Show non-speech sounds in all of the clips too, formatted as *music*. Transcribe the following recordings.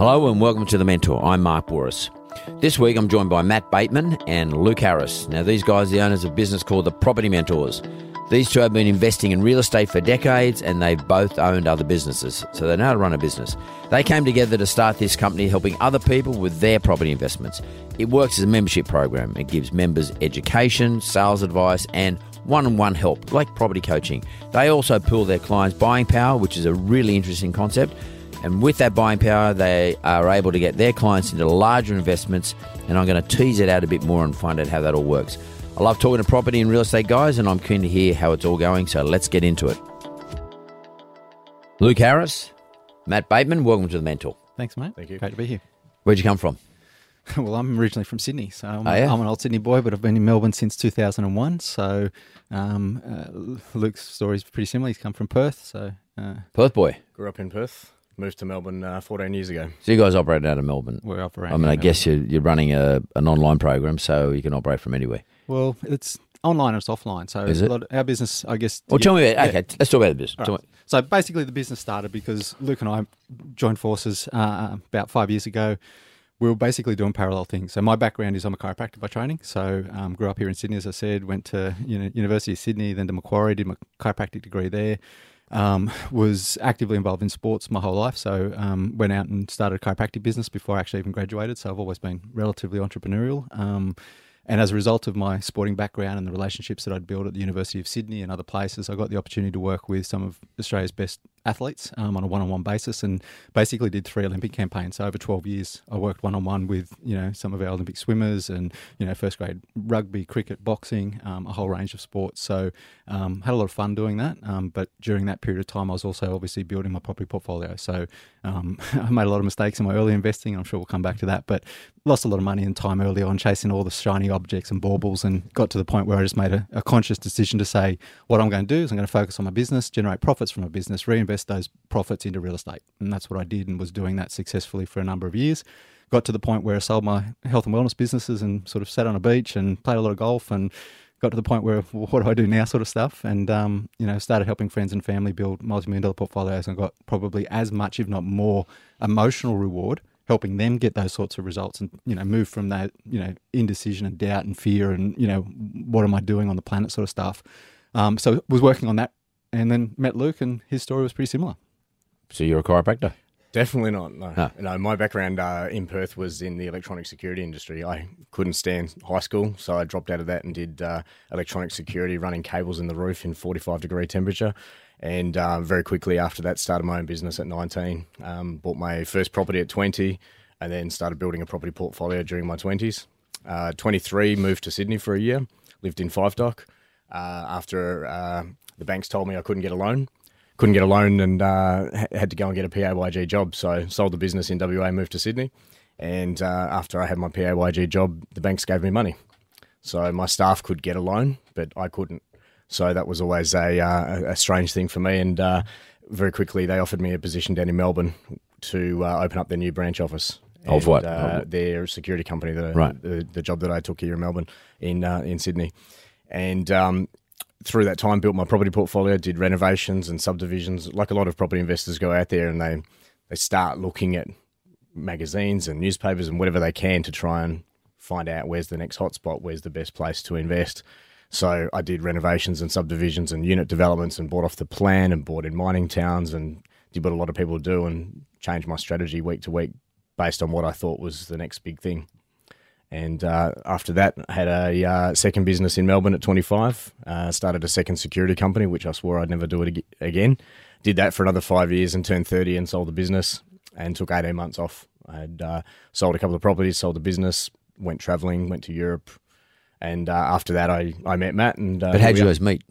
Hello and welcome to The Mentor. I'm Mark Bouris. This week I'm joined by Matt Bateman and Luke Harris. Now, these guys are the owners of a business called The Property Mentors. These two have been investing in real estate for decades and they've both owned other businesses, so they know how to run a business. They came together to start this company helping other people with their property investments. It works as a membership program, it gives members education, sales advice, and one on one help, like property coaching. They also pool their clients' buying power, which is a really interesting concept. And with that buying power, they are able to get their clients into larger investments. And I'm going to tease it out a bit more and find out how that all works. I love talking to property and real estate guys, and I'm keen to hear how it's all going. So let's get into it. Luke Harris, Matt Bateman, welcome to the Mentor. Thanks, mate. Thank you. Great to be here. Where'd you come from? *laughs* well, I'm originally from Sydney, so I'm, Oh, yeah? I'm an old Sydney boy, but I've been in Melbourne since 2001. So um, uh, Luke's story is pretty similar. He's come from Perth, so uh, Perth boy. Grew up in Perth. Moved to Melbourne uh, 14 years ago. So you guys operate out of Melbourne. we're operating. I mean, in I guess you're, you're running a, an online program, so you can operate from anywhere. Well, it's online and it's offline. So Is a it? lot our business, I guess. Well, to tell me about, yeah. okay, let's talk about the business. All Tell right. me- So basically, the business started because Luke and I joined forces uh, about five years ago. We were basically doing parallel things. So my background is I'm a chiropractor by training. So um, grew up here in Sydney, as I said. Went to you know, University of Sydney, then to Macquarie, did my chiropractic degree there. Um, was actively involved in sports my whole life. So um, went out and started a chiropractic business before I actually even graduated. So I've always been relatively entrepreneurial. Um, and as a result of my sporting background and the relationships that I'd built at the University of Sydney and other places, I got the opportunity to work with some of Australia's best athletes um, on a one-on-one basis, and basically did three Olympic campaigns. So over 12 years, I worked one-on-one with you know some of our Olympic swimmers and you know first grade rugby, cricket, boxing, um, a whole range of sports. So um, had a lot of fun doing that. Um, but during that period of time, I was also obviously building my property portfolio. So um, *laughs* I made a lot of mistakes in my early investing. I'm sure we'll come back to that, but lost a lot of money and time early on chasing all the shiny objects and baubles and got to the point where I just made a, a conscious decision to say, what I'm going to do is I'm going to focus on my business, generate profits from my business, reinvest those profits into real estate. And that's what I did and was doing that successfully for a number of years. Got to the point where I sold my health and wellness businesses and sort of sat on a beach and played a lot of golf and got to the point where *laughs* well, what do I do now sort of stuff and um, you know started helping friends and family build multi-million dollar portfolios and got probably as much if not more emotional reward helping them get those sorts of results and you know move from that you know indecision and doubt and fear and you know what am I doing on the planet sort of stuff um, so was working on that and then met Luke and his story was pretty similar So you're a chiropractor? Definitely not. No, Huh. no. My background uh, in Perth was in the electronic security industry. I couldn't stand high school, so I dropped out of that and did uh, electronic security, running cables in the roof in 45 degree temperature. And uh, very quickly after that, started my own business at 19. Um, bought my first property at 20, and then started building a property portfolio during my 20s. Uh, 23, moved to Sydney for a year. Lived in Five Dock. Uh, after uh, the banks told me I couldn't get a loan, couldn't get a loan and uh, had to go and get a PAYG job. So sold the business in WA, moved to Sydney, and uh, after I had my PAYG job, the banks gave me money. So my staff could get a loan, but I couldn't. So that was always a uh, a strange thing for me. And uh, very quickly, they offered me a position down in Melbourne to uh, open up their new branch office. Of what? Uh, their security company, the, Right. the the job that I took here in Melbourne, in uh, in Sydney, and um, through that time built my property portfolio, did renovations and subdivisions. Like a lot of property investors go out there and they they start looking at magazines and newspapers and whatever they can to try and find out where's the next hotspot, where's the best place to invest. So I did renovations and subdivisions and unit developments and bought off the plan and bought in mining towns and did what a lot of people do and changed my strategy week to week based on what I thought was the next big thing. And uh, after that, I had a uh, second business in Melbourne at 25. Uh, started a second security company, which I swore I'd never do it ag- again. Did that for another five years and turned 30 and sold the business and took 18 months off. I had uh, sold a couple of properties, sold the business, went traveling, went to Europe. And uh, after that, I, I met Matt. And uh, But how'd you guys meet?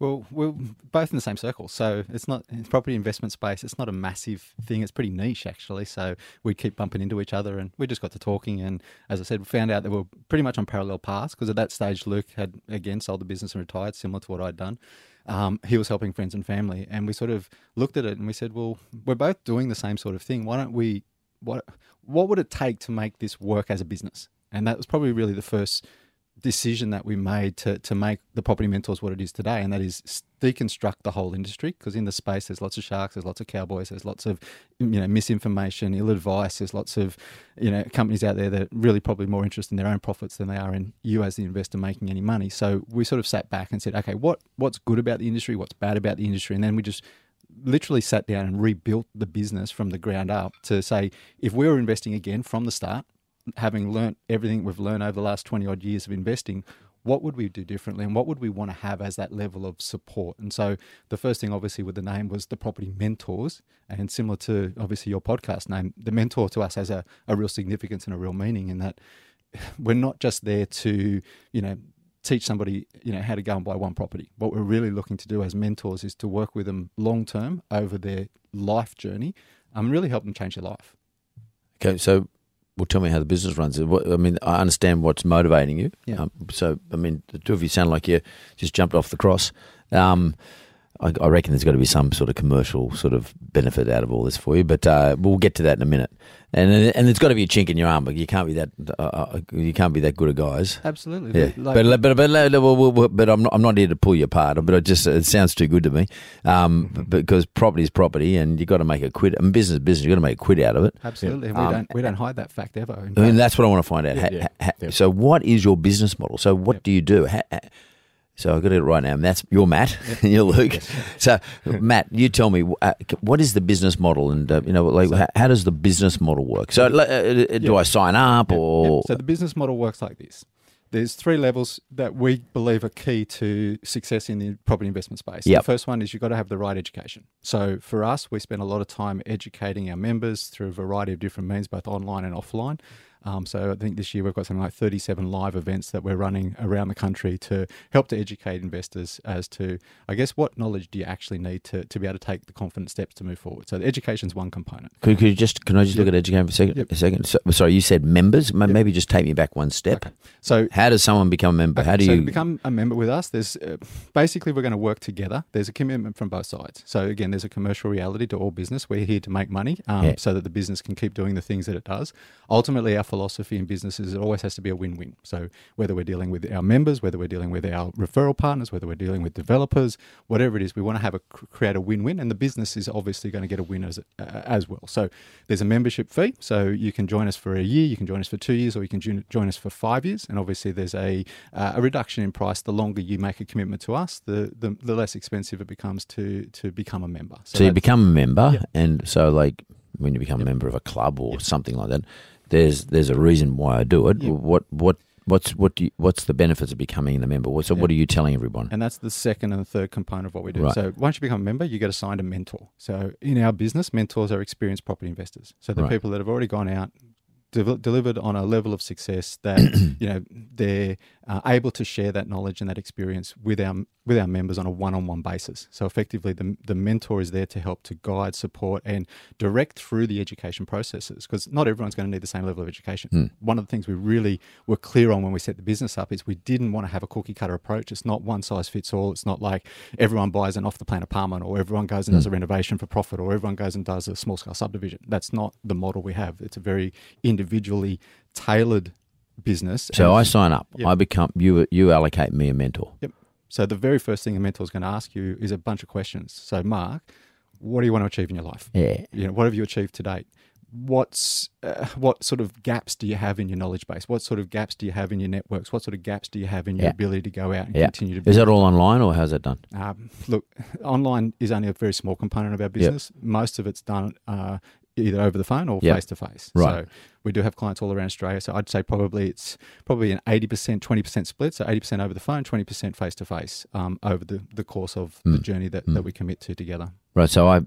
Well, we're both in the same circle, so it's not in property investment space. It's not a massive thing. It's pretty niche actually. So we keep bumping into each other, and we just got to talking. And as I said, we found out that we are pretty much on parallel paths because at that stage, Luke had again sold the business and retired, similar to what I'd done. Um, he was helping friends and family, and we sort of looked at it and we said, "Well, we're both doing the same sort of thing. Why don't we? What what would it take to make this work as a business?" And that was probably really the first decision that we made to, to make the property mentors what it is today, and that is deconstruct the whole industry. Because in the space, there's lots of sharks, there's lots of cowboys, there's lots of you know misinformation, ill advice. There's lots of you know companies out there that are really probably more interested in their own profits than they are in you as the investor making any money. So we sort of sat back and said, okay, what what's good about the industry, what's bad about the industry, and then we just literally sat down and rebuilt the business from the ground up to say if we were investing again from the start having learnt everything we've learned over the last 20 odd years of investing, what would we do differently and what would we want to have as that level of support? And so the first thing, obviously, with the name was the property mentors. And similar to obviously your podcast name, the mentor to us has a, a real significance and a real meaning in that *sighs* we're not just there to, you know, teach somebody you know how to go and buy one property what we're really looking to do as mentors is to work with them long term over their life journey and um, really help them change their life okay so well, tell me how the business runs. I mean, I understand what's motivating you. Yeah. Um, so, I mean, the two of you sound like you just jumped off the cross. Um, I, I, reckon there's got to be some sort of commercial sort of benefit out of all this for you, but uh, we'll get to that in a minute. And and there's got to be a chink in your arm, but you can't be that uh, uh you can't be that good at guys. Absolutely, yeah. Like, but, but but but but I'm not I'm not here to pull you apart. But it just it sounds too good to me, um, mm-hmm. because property is property, and you got to make a quid. And business business, you got to make a quid out of it. Absolutely, yeah. we um, don't we don't hide that fact ever. I mean, that's what I want to find out. Yeah, ha, ha, yeah. So, what is your business model? So, what do you do? So I've got it right now. That's you're Matt, yep. *laughs* you're Luke. Yes. So Matt, you tell me uh, what is the business model, and uh, you know, like so, how, how, does the business model work? So uh, uh do I sign up or? So the business model works like this. There's three levels that we believe are key to success in the property investment space. Yep. The first one is you've got to have the right education. So for us, we spend a lot of time educating our members through a variety of different means, both online and offline. Um, so I think this year we've got something like 37 live events that we're running around the country to help to educate investors as to, I guess, what knowledge do you actually need to, to be able to take the confident steps to move forward. So education is one component. Could, could, you just can I just yep. look at education for a second? Yep. A second. So, sorry, you said members. Yep. Maybe just take me back one step. Okay. So how does someone become a member? How do so you become a member with us? There's uh, basically we're going to work together. There's a commitment from both sides. So again, there's a commercial reality to all business. We're here to make money um, yeah. so that the business can keep doing the things that it does. Ultimately, our philosophy in business businesses, it always has to be a win win. So, whether we're dealing with our members, whether we're dealing with our referral partners, whether we're dealing with developers, whatever it is, we want to have a create a win win, and the business is obviously going to get a win as, uh, as well. So, there's a membership fee. So, you can join us for a year, you can join us for two years, or you can join us for five years. And obviously, there's a, uh, a reduction in price the longer you make a commitment to us, the, the, the less expensive it becomes to, to become a member. So, so you become a member, yeah. and so like when you become a member of a club or something like that, there's there's a reason why I do it. What what what's what do you, what's the benefits of becoming a member? So what are you telling everyone? And that's the second and the third component of what we do. Right. So once you become a member, you get assigned a mentor. So in our business, mentors are experienced property investors. So the right. people that have already gone out, de- delivered on a level of success that *clears throat* you know they're uh, able to share that knowledge and that experience with our with our members on a one-on-one basis. So effectively, the the mentor is there to help to guide, support, and direct through the education processes because not everyone's going to need the same level of education. Mm. One of the things we really were clear on when we set the business up is we didn't want to have a cookie cutter approach. It's not one size fits all. It's not like everyone buys an off the plan apartment or everyone goes and mm. does a renovation for profit or everyone goes and does a small scale subdivision. That's not the model we have. It's a very individually tailored business. So I sign up. Yep. I become you. You allocate me a mentor. Yep. So the very first thing a mentor is going to ask you is a bunch of questions. So Mark, what do you want to achieve in your life? Yeah. You know, what have you achieved to date? What's uh, what sort of gaps do you have in your knowledge base? What sort of gaps do you have in your networks? What sort of gaps do you have in your yeah. ability to go out and yeah. continue to? Is that all online or how's that done? Um, look, *laughs* online is only a very small component of our business. Yep. Most of it's done uh, either over the phone or face to face. Right. So we do have clients all around Australia. So I'd say probably it's probably an 80%, 20% split. So 80% over the phone, 20% face to face over the, the course of mm. the journey that, mm. that we commit to together. Right. So I,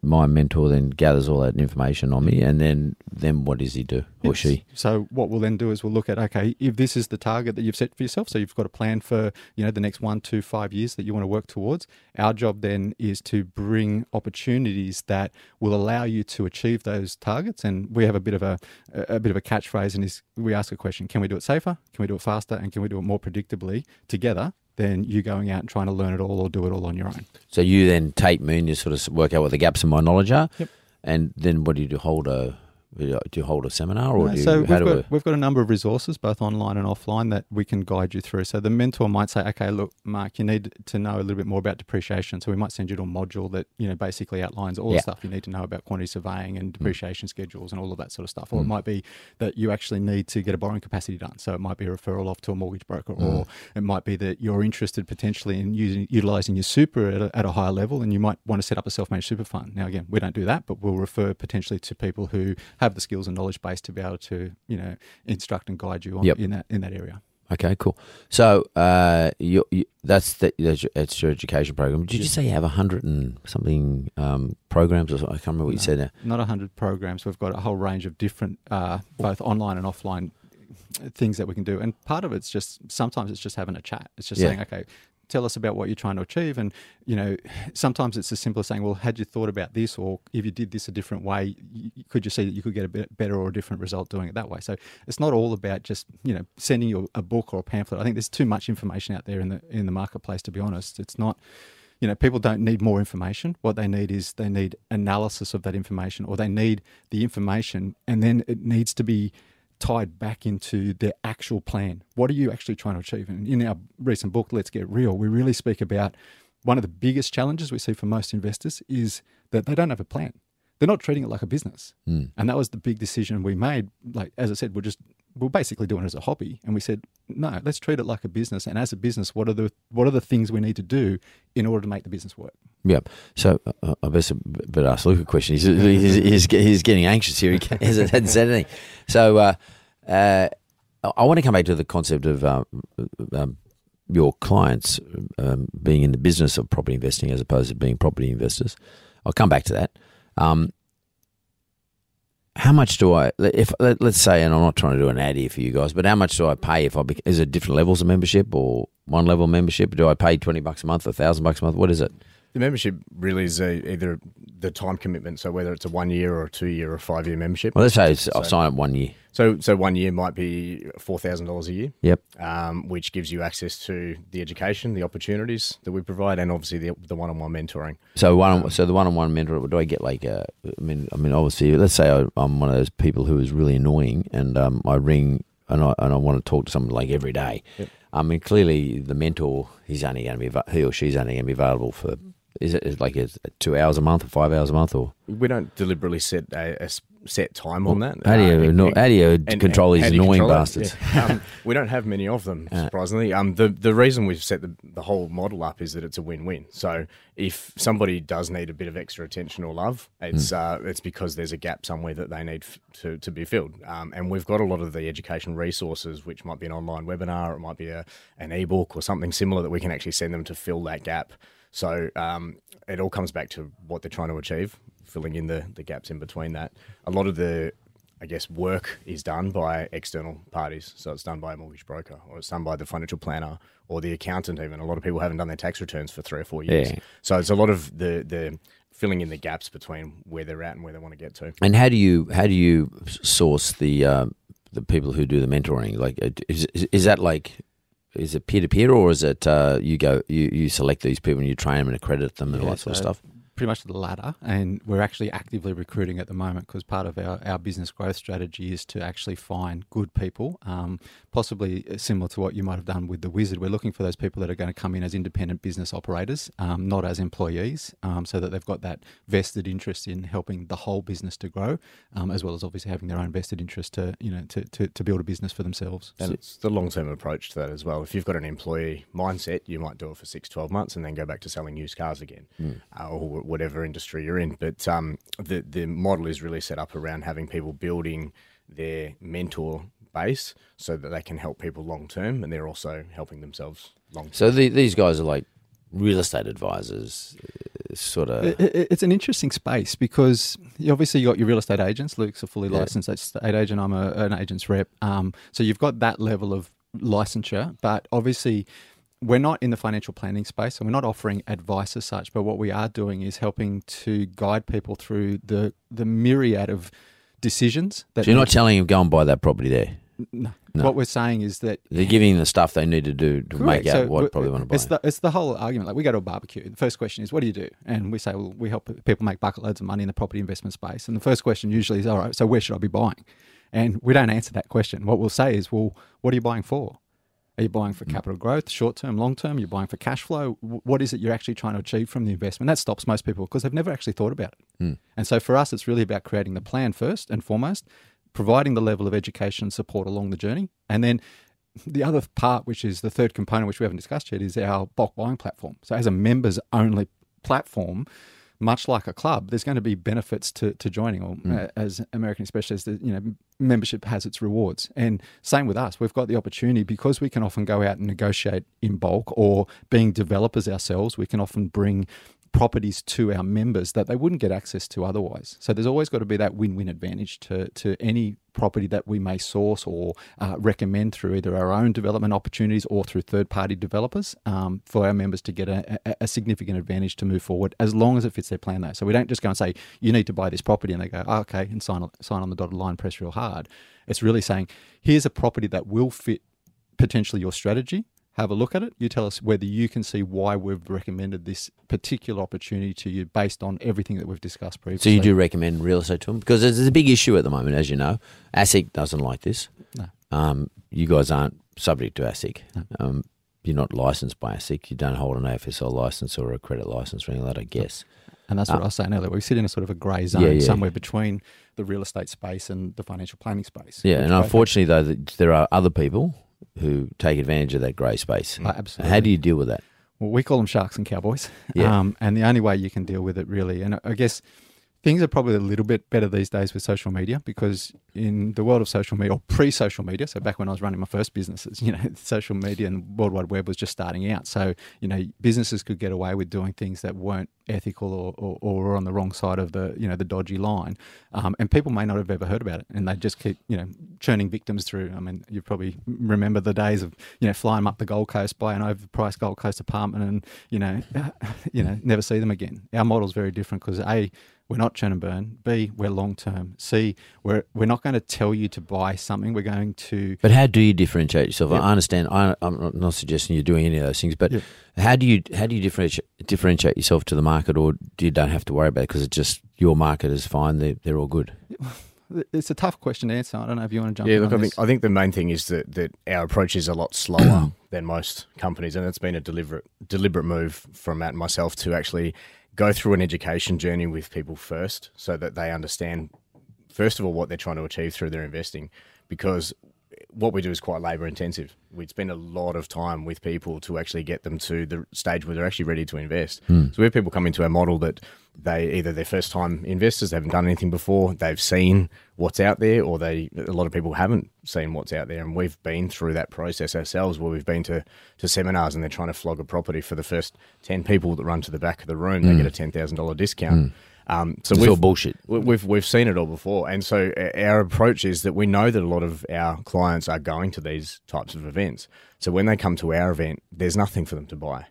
my mentor then gathers all that information on me, and then then what does he do or yes. she? So what we'll then do is we'll look at okay, if this is the target that you've set for yourself, so you've got a plan for you know the next one, two, five years that you want to work towards. Our job then is to bring opportunities that will allow you to achieve those targets, and we have a bit of a a bit of a catchphrase, and is we ask a question: Can we do it safer? Can we do it faster? And can we do it more predictably together? Than you going out and trying to learn it all or do it all on your own. So you then take me and you sort of work out what the gaps in my knowledge are. Yep. And then what do you do? Hold a Do you hold a seminar, or No, do you, so we've got, we? we've got a number of resources, both online and offline, that we can guide you through. So the mentor might say, "Okay, look, Mark, you need to know a little bit more about depreciation." So we might send you to a module that you know basically outlines all Yeah. the stuff you need to know about quantity surveying and depreciation schedules and all of that sort of stuff. Or it Mm. might be that you actually need to get a borrowing capacity done. So it might be a referral off to a mortgage broker, or it might be that you're interested potentially in using utilizing your super at a, at a higher level, and you might want to set up a self-managed super fund. Now, again, we don't do that, but we'll refer potentially to people who have the skills and knowledge base to be able to, you know, instruct and guide you on, Yep. in that in that area. Okay, cool. So uh, you, you, that's the, that's your- that's your education program. Did you say you have a hundred and something um, programs or something? I can't remember what you said now. Not 100 programs. We've got a whole range of different, uh, both online and offline things that we can do. And part of it's just, sometimes it's just having a chat. It's just Yeah. saying, okay, tell us about what you're trying to achieve. And, you know, *sighs* sometimes it's as simple as saying, well, had you thought about this? Or if you did this a different way, could you see that you could get a better or a different result doing it that way? So it's not all about just, you know, sending you a book or a pamphlet. I think there's too much information out there in the, in the marketplace, to be honest. It's not, you know, people don't need more information. What they need is they need analysis of that information, or they need the information, and then it needs to be tied back into their actual plan. What are you actually trying to achieve? And in our recent book, Let's Get Real, we really speak about one of the biggest challenges we see for most investors is that they don't have a plan. They're not treating it like a business. Mm. And that was the big decision we made. Like, as I said, we're just, we're basically doing it as a hobby. And we said, no, let's treat it like a business. And as a business, what are the, what are the things we need to do in order to make the business work? Yeah. So uh, I best but ask Luke a question. He's, he's, he's, he's getting anxious here. He hasn't, hasn't said anything. So uh, uh, I- want to come back to the concept of um, um, your clients um, being in the business of property investing as opposed to being property investors. I'll come back to that. Um, how much do I, if let, let's say, and I'm not trying to do an ad here for you guys, but how much do I pay if I, is it different levels of membership or one level membership? Do I pay 20 bucks a month, a thousand bucks a month? What is it? The membership really is a, either the time commitment, so whether it's a one year or a two year or five year membership. Well, let's say it's, So- I'll sign up one year. So, so one year might be four thousand dollars a year. Yep. Um, which gives you access to the education, the opportunities that we provide, and obviously the the one on one mentoring. So one, so the one-on-one mentor. Do I get like a? I mean, I mean, obviously, let's say I, I'm one of those people who is really annoying, and um, I ring and I and I want to talk to someone like every day. Yep. I mean, clearly the mentor, he's only going to be he or she's only going to be available for. Is it is like it's two hours a month or five hours a month or We don't deliberately set a set time on that. how do you Uh, it- how do you and- control and these annoying control bastards? Yeah. Um, *laughs* we don't have many of them, Uh. surprisingly. Um, the the reason we've set the, the whole model up is that it's a win win. So if somebody does need a bit of extra attention or love, it's uh, it's because there's a gap somewhere that they need f- to to be filled. Um, and we've got a lot of the education resources, which might be an online webinar, it might be a an ebook or something similar that we can actually send them to fill that gap. So um, it all comes back to what they're trying to achieve, filling in the, the gaps in between that. A lot of the, I guess, work is done by external parties. So it's done by a mortgage broker or it's done by the financial planner or the accountant even. A lot of people haven't done their tax returns for three or four years. Yeah. So it's a lot of the, the filling in the gaps between where they're at and where they want to get to. And how do you how do you source the um, the people who do the mentoring? Like, uh, is, is that like is it peer to peer or is it uh, you go you, you select these people and you train them and accredit them and all Yeah, that sort of stuff? Pretty much the latter, and we're actually actively recruiting at the moment because part of our, our business growth strategy is to actually find good people, um, possibly similar to what you might have done with the Wizard. We're looking for those people that are going to come in as independent business operators, um, not as employees, um, so that they've got that vested interest in helping the whole business to grow, um, as well as obviously having their own vested interest to you know to, to, to build a business for themselves. And it's the long term approach to that as well. If you've got an employee mindset, you might do it for six, 12 months and then go back to selling used cars again uh, or whatever industry you're in. But um, the, the model is really set up around having people building their mentor base so that they can help people long term and they're also helping themselves long term. So the, these guys are like real estate advisors, uh, sort of. It- it- it's an interesting space because you obviously you got your real estate agents. Luke's a fully Yeah. licensed estate agent. I'm a, an agent's rep. Um, so you've got that level of licensure, but obviously we're not in the financial planning space, and we're not offering advice as such. But what we are doing is helping to guide people through the the myriad of decisions that So you're not telling him go and buy that property there. No. No. What we're saying is that They're giving them the stuff they need to do to make Correct. out So what probably want to buy. It's the, it's the whole argument. Like we go to a barbecue. The first question is, what do you do? And we say, well, we help people make bucket loads of money in the property investment space. And the first question usually is, all right, so where should I be buying? And we don't answer that question. What we'll say is, well, what are you buying for? Are you buying for Mm. capital growth, short term, long term? You're buying for cash flow. What is it you're actually trying to achieve from the investment? That stops most people because they've never actually thought about it. Mm. And so for us, it's really about creating the plan first and foremost, providing the level of education and support along the journey, and then the other part, which is the third component, which we haven't discussed yet, is our bulk buying platform. So, as a members only platform, much like a club, there's going to be benefits to, to joining, or uh, as American Express the you know membership has its rewards. And same with us, we've got the opportunity because we can often go out and negotiate in bulk, or being developers ourselves, we can often bring properties to our members that they wouldn't get access to otherwise. So there's always got to be that win-win advantage to to any property that we may source or uh, recommend through either our own development opportunities or through third-party developers um, for our members to get a, a, significant advantage to move forward as long as it fits their plan though. So we don't just go and say you need to buy this property and they go oh, okay and sign sign on the dotted line press real hard. It's really saying here's a property that will fit potentially your strategy. Have a look at it. You tell us whether you can see why we've recommended this particular opportunity to you based on everything that we've discussed previously. so you do recommend real estate to them because there's a big issue at the moment, as you know. ASIC doesn't like this. No. Um, you guys aren't subject to ASIC. Um, you're not licensed by ASIC. You don't hold an AFSL license or a credit license or anything like that, I guess. And that's what I was saying earlier. We sit in a sort of a grey zone Yeah, yeah. somewhere between the real estate space and the financial planning space. Yeah, and unfortunately, though, th- there are other people who take advantage of that grey space. Oh, absolutely. How do you deal with that? Well, we call them sharks and cowboys. Yeah. Um, and the only way you can deal with it really, and I guess things are probably a little bit better these days with social media because in the world of social media or pre-social media, so back when I was running my first businesses, *laughs* you know, social media and World Wide Web was just starting out. So, you know, businesses could get away with doing things that weren't ethical or, or, or on the wrong side of the, you know, the dodgy line. Um, and people may not have ever heard about it and they just keep, you know, churning victims through. I mean, you probably remember the days of, you know, flying up the Gold Coast, buy an overpriced Gold Coast apartment and, you know, *laughs* you know, never see them again. Our model's very different because A, we're not churn and burn. B, we're long term. C, we're we're not going to tell you to buy something. We're going to But how do you differentiate yourself? Yeah. I understand. I, I'm not- not suggesting you're doing any of those things, but Yeah. how do you how do you differentiate differentiate yourself to the market, or do you don't have to worry about it because it's just your market is fine. They're, they're all good. *laughs* it's a tough question to answer. I don't know if you want to jump Yeah, in look, on I this. think I think the main thing is that, that our approach is a lot slower *coughs* than most companies, and it's been a deliberate deliberate move from Matt and myself to actually go through an education journey with people first, so that they understand first of all what they're trying to achieve through their investing, because what we do is quite labour intensive. We'd spend a lot of time with people to actually get them to the stage where they're actually ready to invest. Hmm. So we have people come into our model that they either they're first time investors, they haven't done anything before, they've seen what's out there, or they a lot of people haven't seen what's out there. And we've been through that process ourselves where we've been to, to seminars and they're trying to flog a property for the first ten people that run to the back of the room, they hmm. get a ten thousand dollar discount. Hmm. Um, so It's we've- all bullshit. we- We've we've seen it all before, and so uh, our approach is that we know that a lot of our clients are going to these types of events. So when they come to our event, there's nothing for them to buy.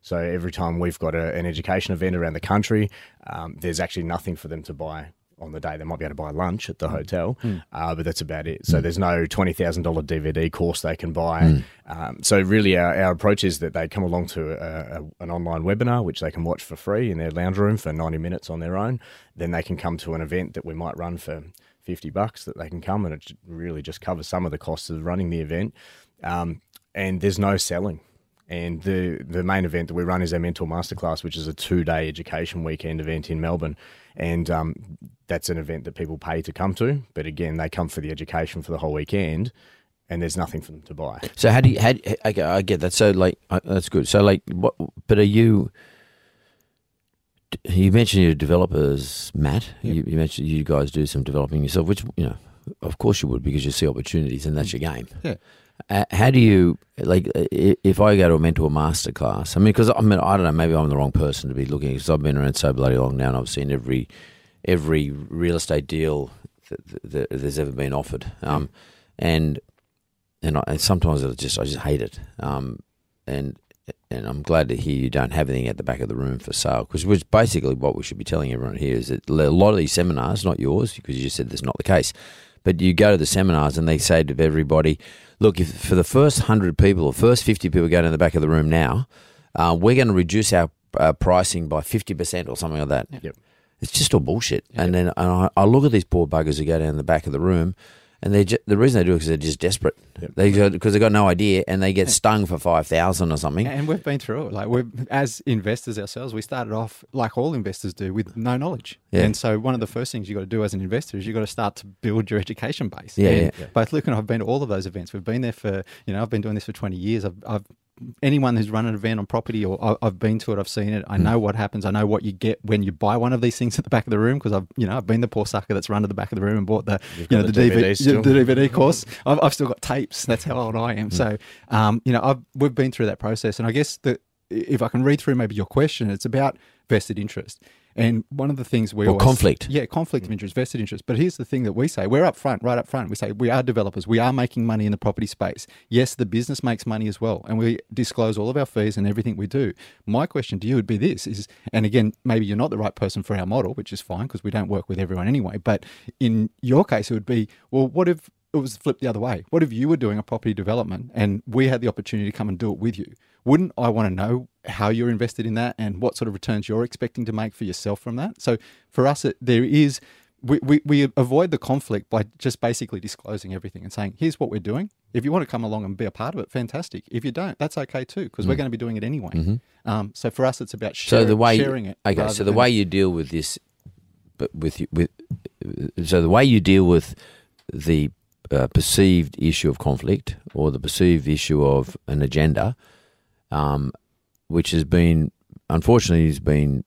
So every time we've got a, an education event around the country, um, there's actually nothing for them to buy on the day. They might be able to buy lunch at the hotel, uh, but that's about it. So there's no twenty thousand dollar DVD course they can buy. Um, so really, our, our approach is that they come along to a, a, an online webinar which they can watch for free in their lounge room for ninety minutes on their own. Then they can come to an event that we might run for fifty bucks that they can come, and it really just covers some of the costs of running the event. Um, and there's no selling. And the the main event that we run is our mentor masterclass, which is a two day education weekend event in Melbourne, and um, that's an event that people pay to come to. But again, they come for the education for the whole weekend, and there's nothing for them to buy. So how do you? How, okay, I get that. So like uh, that's good. So like, what? But are you? You mentioned your developers, Matt. You, you mentioned you guys do some developing yourself, which you know, of course you would because you see opportunities and that's your game. Yeah. Uh, how do you like if I go to a mentor masterclass? I mean, because I mean, I don't know. Maybe I'm the wrong person to be looking because I've been around so bloody long now, and I've seen every every real estate deal that, that there's ever been offered. Um, and and, I, and sometimes I just I just hate it. Um, and and I'm glad to hear you don't have anything at the back of the room for sale because which basically what we should be telling everyone here is that a lot of these seminars, not yours, because you just said that's not the case, But you go to the seminars and they say to everybody, look, if for the first 100 people or first 50 people going in the back of the room now, uh, we're going to reduce our uh, pricing by 50% or something like that. Yep. It's just all bullshit. And then and I, I look at these poor buggers who go down the back of the room, and they ju- the reason they do it is they're just desperate. Yep. They because they've got no idea, and they get stung for five thousand or something. And we've been through it. Like we, as investors ourselves, we started off like all investors do with no knowledge. Yeah. And so one of the first things you got to do as an investor is you got to start to build your education base. Yeah, yeah. Both Luke and I have been to all of those events. We've been there for you know I've been doing this for twenty years. I've, I've anyone who's run an event on property or I've been to it, I've seen it. Hmm. I know what happens. I know what you get when you buy one of these things at the back of the room because I've you know I've been the poor sucker that's run to the back of the room and bought the You've you know the, the DVD, DVD the DVD course. I've, I've still got tapes. That's how old I am. Hmm. So um, you know I've we've been through that process, and I guess that if I can read through maybe your question, it's about vested interest. And one of the things we Or always, conflict. yeah, conflict of mm. interest, vested interest. But here's the thing that we say: we're up front, right up front. We say we are developers. We are making money in the property space. Yes, the business makes money as well, and we disclose all of our fees and everything we do. My question to you would be this: is and again, maybe you're not the right person for our model, which is fine because we don't work with everyone anyway. But in your case, it would be well, what if it was flipped the other way? What if you were doing a property development and we had the opportunity to come and do it with you? Wouldn't I want to know how you're invested in that and what sort of returns you're expecting to make for yourself from that? So for us, it, there is. We, we, we avoid the conflict by just basically disclosing everything and saying, here's what we're doing. If you want to come along and be a part of it, fantastic. If you don't, that's okay too, because we're going to be doing it anyway. Um, so for us, it's about Mm. Mm-hmm. So sharing, the way sharing it. okay, so the than- way you deal with this, but with with so the way you deal with the perceived issue of conflict or the perceived issue of an agenda, um, which has been unfortunately has been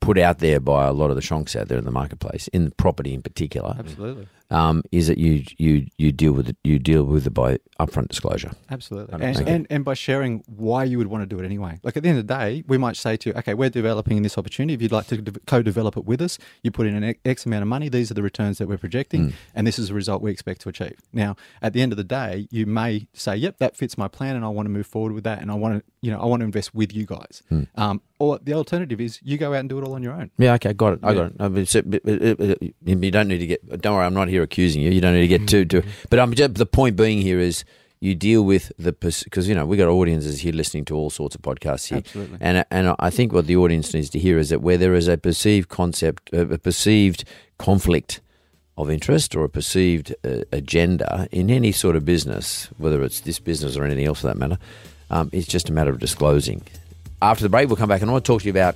put out there by a lot of the shonks out there in the marketplace, in property in particular, Absolutely. Um, is that you you you deal with it you deal with it by upfront disclosure. Absolutely. And, and, and by sharing why you would want to do it anyway. Like at the end of the day, we might say to you, okay, we're developing this opportunity. If you'd like to de- co develop it with us, you put in an X amount of money. These are the returns that we're projecting, and this is the result we expect to achieve. Now, at the end of the day, you may say, yep, that fits my plan, and I want to move forward with that, and I want to, you know, I want to invest with you guys. Um, or the alternative is you go out and do it all on your own. Yeah, okay, got it. I Yeah. got it. I mean, so, you don't need to get. Don't worry, I'm not here accusing you. You don't need to get too. too but I'm just, the point being here is you deal with the because you know we got audiences here listening to all sorts of podcasts here, Absolutely. and and I think what the audience needs to hear is that where there is a perceived concept, uh, a perceived conflict of interest or a perceived uh, agenda in any sort of business, whether it's this business or anything else for that matter, um, it's just a matter of disclosing. After the break, we'll come back and I want to talk to you about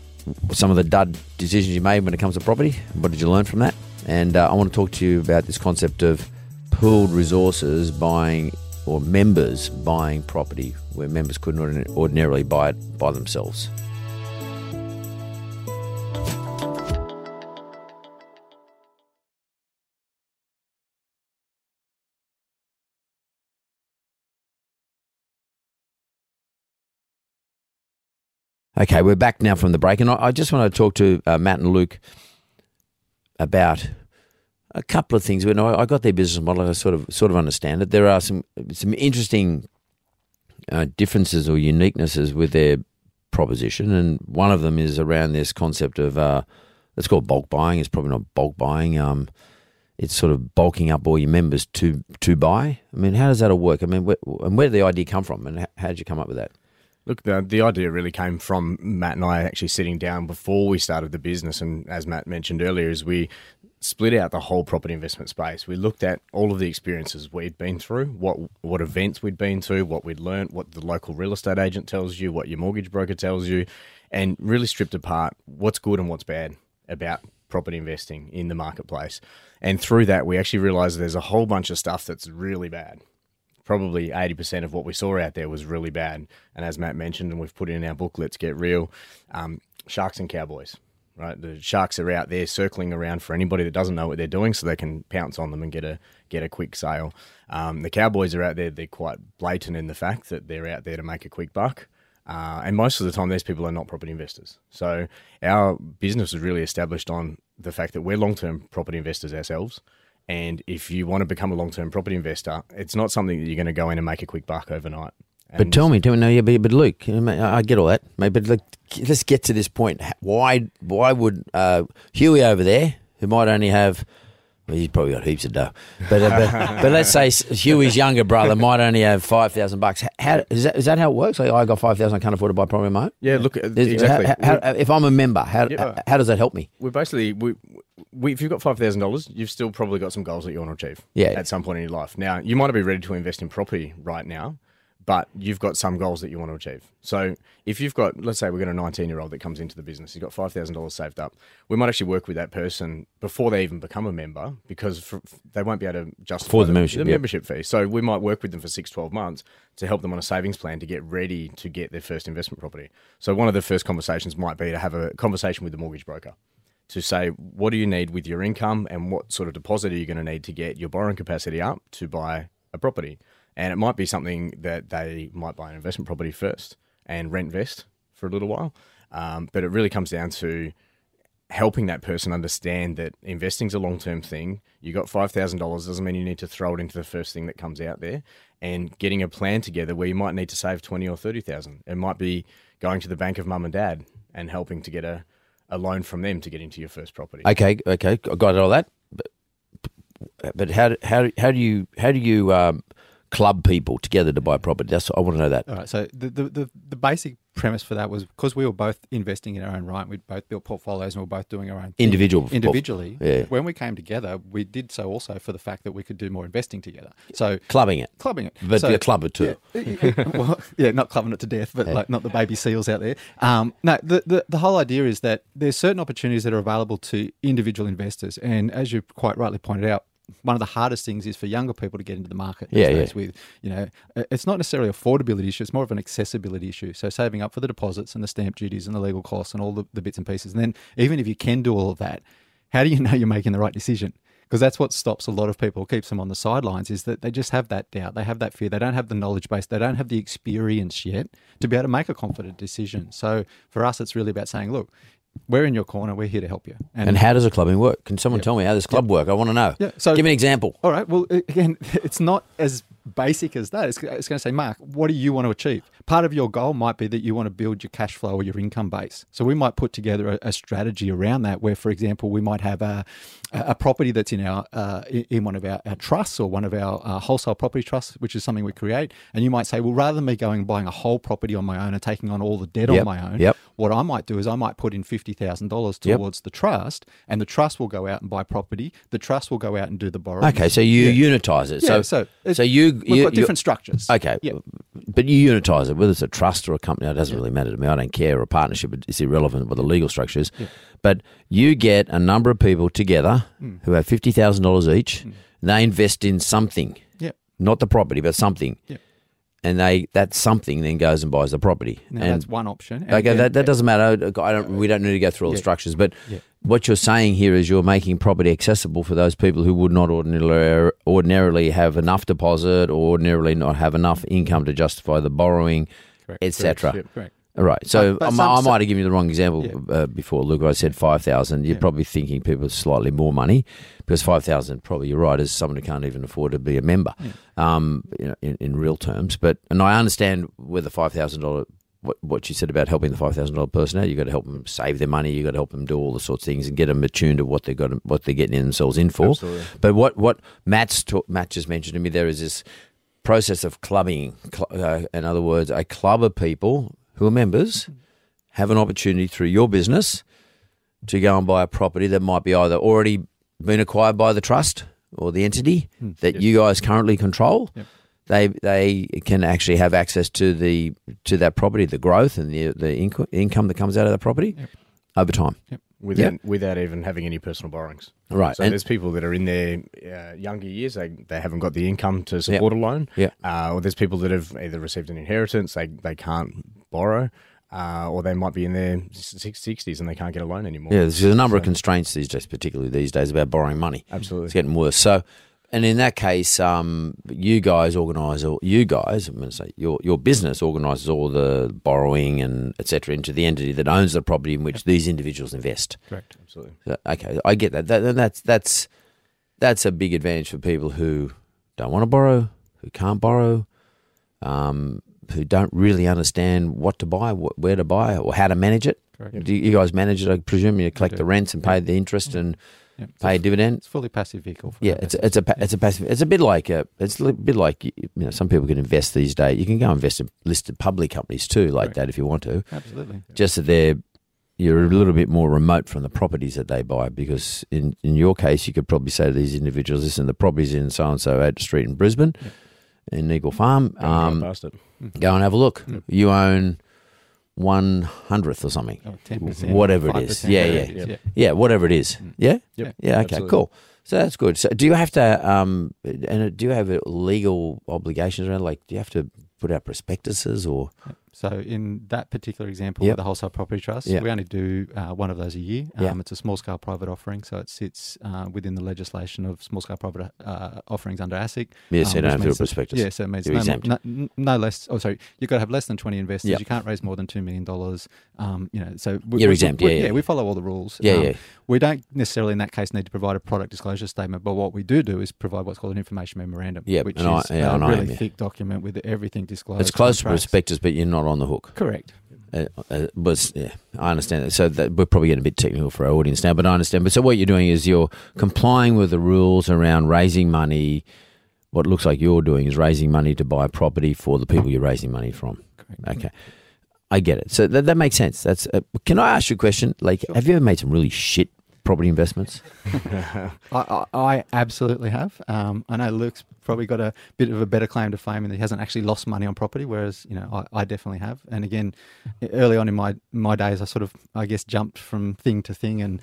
some of the dud decisions you made when it comes to property. What did you learn from that? And uh, I want to talk to you about this concept of pooled resources buying or members buying property where members couldn't ordinarily buy it by themselves. Okay, we're back now from the break, and I, just want to talk to uh, Matt and Luke about a couple of things. When I, I got their business model, I sort of sort of understand it. There are some some interesting uh, differences or uniquenesses with their proposition, and one of them is around this concept of uh, let's call bulk buying. It's probably not bulk buying. Um, it's sort of bulking up all your members to to buy. I mean, how does that all work? I mean, where, and where did the idea come from, and how did you come up with that? Look, the, the idea really came from Matt and I actually sitting down before we started the business. And as Matt mentioned earlier, is we split out the whole property investment space. We looked at all of the experiences we'd been through, what what events we'd been to, what we'd learnt, what the local real estate agent tells you, what your mortgage broker tells you, and really stripped apart what's good and what's bad about property investing in the marketplace. And through that, we actually realized there's a whole bunch of stuff that's really bad probably 80% of what we saw out there was really bad. And as Matt mentioned, and we've put in our book, Let's Get Real, um, sharks and cowboys, right? The sharks are out there circling around for anybody that doesn't know what they're doing so they can pounce on them and get a, get a quick sale. Um, the cowboys are out there, they're quite blatant in the fact that they're out there to make a quick buck. Uh, and most of the time, these people are not property investors. So our business is really established on the fact that we're long term property investors ourselves. And if you want to become a long term property investor, it's not something that you're going to go in and make a quick buck overnight. But tell me, tell me, no, yeah, but, but Luke, you know, I get all that, mate. But look, let's get to this point. Why, why would uh, Huey over there, who might only have, he's probably got heaps of dough, but uh, but, but let's say Huey's younger brother might only have five thousand bucks. How is that? Is that how it works? Like I got five thousand, I can't afford to buy property, mate. Yeah, look, Is- exactly. how- how- if I'm a member, how, Yeah. how does that help me? We're basically we, we if you've got five thousand dollars, you've still probably got some goals that you want to achieve. Yeah. At some point in your life. Now you might not be ready to invest in property right now, but you've got some goals that you want to achieve. So if you've got, let's say we've got a nineteen year old that comes into the business, he's got five thousand dollars saved up. We might actually work with that person before they even become a member because for, they won't be able to justify For the membership, the yep. membership fee. So we might work with them for six, 12 months to help them on a savings plan to get ready to get their first investment property. So one of the first conversations might be to have a conversation with the mortgage broker to say what do you need with your income and what sort of deposit are you going to need to get your borrowing capacity up to buy a property. And it might be something that they might buy an investment property first and rent vest for a little while. Um, but it really comes down to helping that person understand that investing's a long term thing. You got five thousand dollars doesn't mean you need to throw it into the first thing that comes out there. And getting a plan together where you might need to save twenty or thirty thousand. It might be going to the bank of mum and dad and helping to get a, a loan from them to get into your first property. Okay, okay, I got all that. But, but how how how do you how do you um, club people together to buy property? That's I want to know that. All right. So the, the, the, the basic premise for that was because we were both investing in our own right. We'd both built portfolios and we are both doing our own thing Individual- individually. Yeah. When we came together, we did so also for the fact that we could do more investing together. So Clubbing it, clubbing it, but so, a clubber too. well, yeah, not clubbing it to death, but like not the baby seals out there. Um, no, the, the the whole idea is that there's certain opportunities that are available to individual investors, and as you quite rightly pointed out. One of the hardest things is for younger people to get into the market. Yeah, yeah. With you know, uh, it's not necessarily affordability issue; it's more of an accessibility issue. So saving up for the deposits and the stamp duties and the legal costs and all the, the bits and pieces, and then even if you can do all of that, how do you *laughs* know you're making the right decision? Because that's what stops a lot of people, keeps them on the sidelines, is that they just have that doubt, they have that fear, they don't have the knowledge base, they don't have the experience yet to be able to make a confident decision. So for us, it's really about saying, look, we're in your corner, we're here to help you. And how does a clubbing work? Can someone tell me how does club work? I want to know. Yeah, so- Give me an example. All right. Well, *laughs* again, it's not as basic as that. It's, it's going to say, Mark, what do you want to achieve? Part of your goal might be that you want to build your cash flow or your income base. So we might put together a, a strategy around that, where, for example, we might have a, a property that's in our uh, in one of our, our trusts or one of our uh, wholesale property trusts, which is something we create. And you might say, well, rather than me going and buying a whole property on my own and taking on all the debt Yep, on my own, yep. what I might do is I might put in fifty thousand dollars Yep. towards the trust, and the trust will go out and buy property. The trust will go out and do the borrowing. Okay, so you unitize it. Yeah, so so so you We've you, got different structures. Okay, Yeah. but you unitize it, whether it's a trust or a company, it doesn't really matter to me. I don't care, or a partnership, it's irrelevant what the legal structure is. But you get a number of people together Mm. who have $50,000 each, and they invest in something, Yeah. not the property, but something. Yeah. And they that something then goes and buys the property. Now and that's one option. And Okay, again, that, that doesn't matter. I don't. We don't need to go through all the structures, but Yeah. What you're saying here is you're making property accessible for those people who would not ordinarily ordinarily have enough deposit or ordinarily not have enough income to justify the borrowing, Correct. etc. Yep. Correct. All right. So But- but I, some- I might have given you the wrong example Yeah. uh, before. Look, I said five thousand. You're Yeah. probably thinking people slightly more money because five thousand. Probably you're right. Is someone who can't even afford to be a member, um, you know, in, in real terms. But and I understand where the five thousand dollar. What, what you said about helping the five thousand dollar person out, you got to help them save their money. You got to help them do all the sorts of things and get them attuned to what they got, what they're getting themselves in for. Absolutely. But what what Matt's Matt just mentioned to me there is this process of clubbing. Cl- uh, in other words, a club of people who are members have an opportunity through your business to go and buy a property that might be either already been acquired by the trust or the entity that you guys currently control. Yep. They they can actually have access to the to that property, the growth and the the inco- income that comes out of the property over time. without without even having any personal borrowings. Right. So And- there's people that are in their uh, younger years. They they haven't got the income to support a loan. Yeah. Uh, or there's people that have either received an inheritance. They they can't borrow. Uh, or they might be in their sixties and they can't get a loan anymore. Yeah, there's a number of constraints these days, particularly these days, about borrowing money. Absolutely. It's getting worse. So, and in that case, um, you guys organise, all you guys, I'm going to say, your your business organises all the borrowing and etc. into the entity that owns the property in which these individuals invest. Correct. Absolutely. So, okay, I get that. that. and That's that's that's a big advantage for people who don't want to borrow, who can't borrow, um, who don't really understand what to buy, wh- where to buy, or how to manage it. Correct. Do you guys manage it? I presume you collect the rents and pay the interest and Yeah, pay a a, dividend. it's fully passive vehicle. For Yeah, it's a, it's a it's a passive. It's a bit like a, it's a bit like you know some people can invest these days. You can go invest in listed public companies too, like Correct. that if you want to. absolutely. Just that they're you're a little bit more remote from the properties that they buy because in in your case you could probably say to these individuals, listen, the properties in so and so Ad Street in Brisbane, in Eagle Farm, Go and um, drive past it. go and have a look. Mm. You own one hundredth or something. Oh, 10%, Whatever it is. 5%, Yeah, yeah. it is, Yeah, whatever it is. Mm. Yeah. Yep. Yeah. Okay. Absolutely. Cool. So that's good. So do you have to um and do you have legal obligations around like do you have to put out prospectuses or So in that particular example, Yep. with the wholesale property trust, Yep. we only do uh, one of those a year. Um, Yeah. It's a small scale private offering, so it sits uh, within the legislation of small scale private uh, offerings under ASIC. yes, Um, you don't have to do a means that- prospectus. Yeah, so it means no, exempt. no, no less. Oh, sorry, you've got to have less than twenty investors. Yep. You can't raise more than two million dollars. Um, you know, so we, You're we- exempt, we- yeah, yeah. we follow all the rules. Yeah, Um, yeah. We don't necessarily in that case need to provide a product disclosure statement, but what we do do is provide what's called an information memorandum, Yep, which and I- is yeah, a really am, yeah. thick document with everything disclosed. It's close to prospectus, but you're not on the hook. Correct. Uh, uh, but yeah, I understand that. So that we're probably getting a bit technical for our audience now, but I understand. But so what you're doing is you're complying with the rules around raising money. What looks like you're doing is raising money to buy property for the people you're raising money from. Correct. Okay. I get it. So that, that makes sense. That's. Uh, can I ask you a question? Like, Sure. have you ever made some really shit property investments? *laughs* I, I, I absolutely have. Um, I know Luke's probably got a bit of a better claim to fame that he hasn't actually lost money on property, whereas you know I, I definitely have. And again, early on in my my days, I sort of I guess jumped from thing to thing, and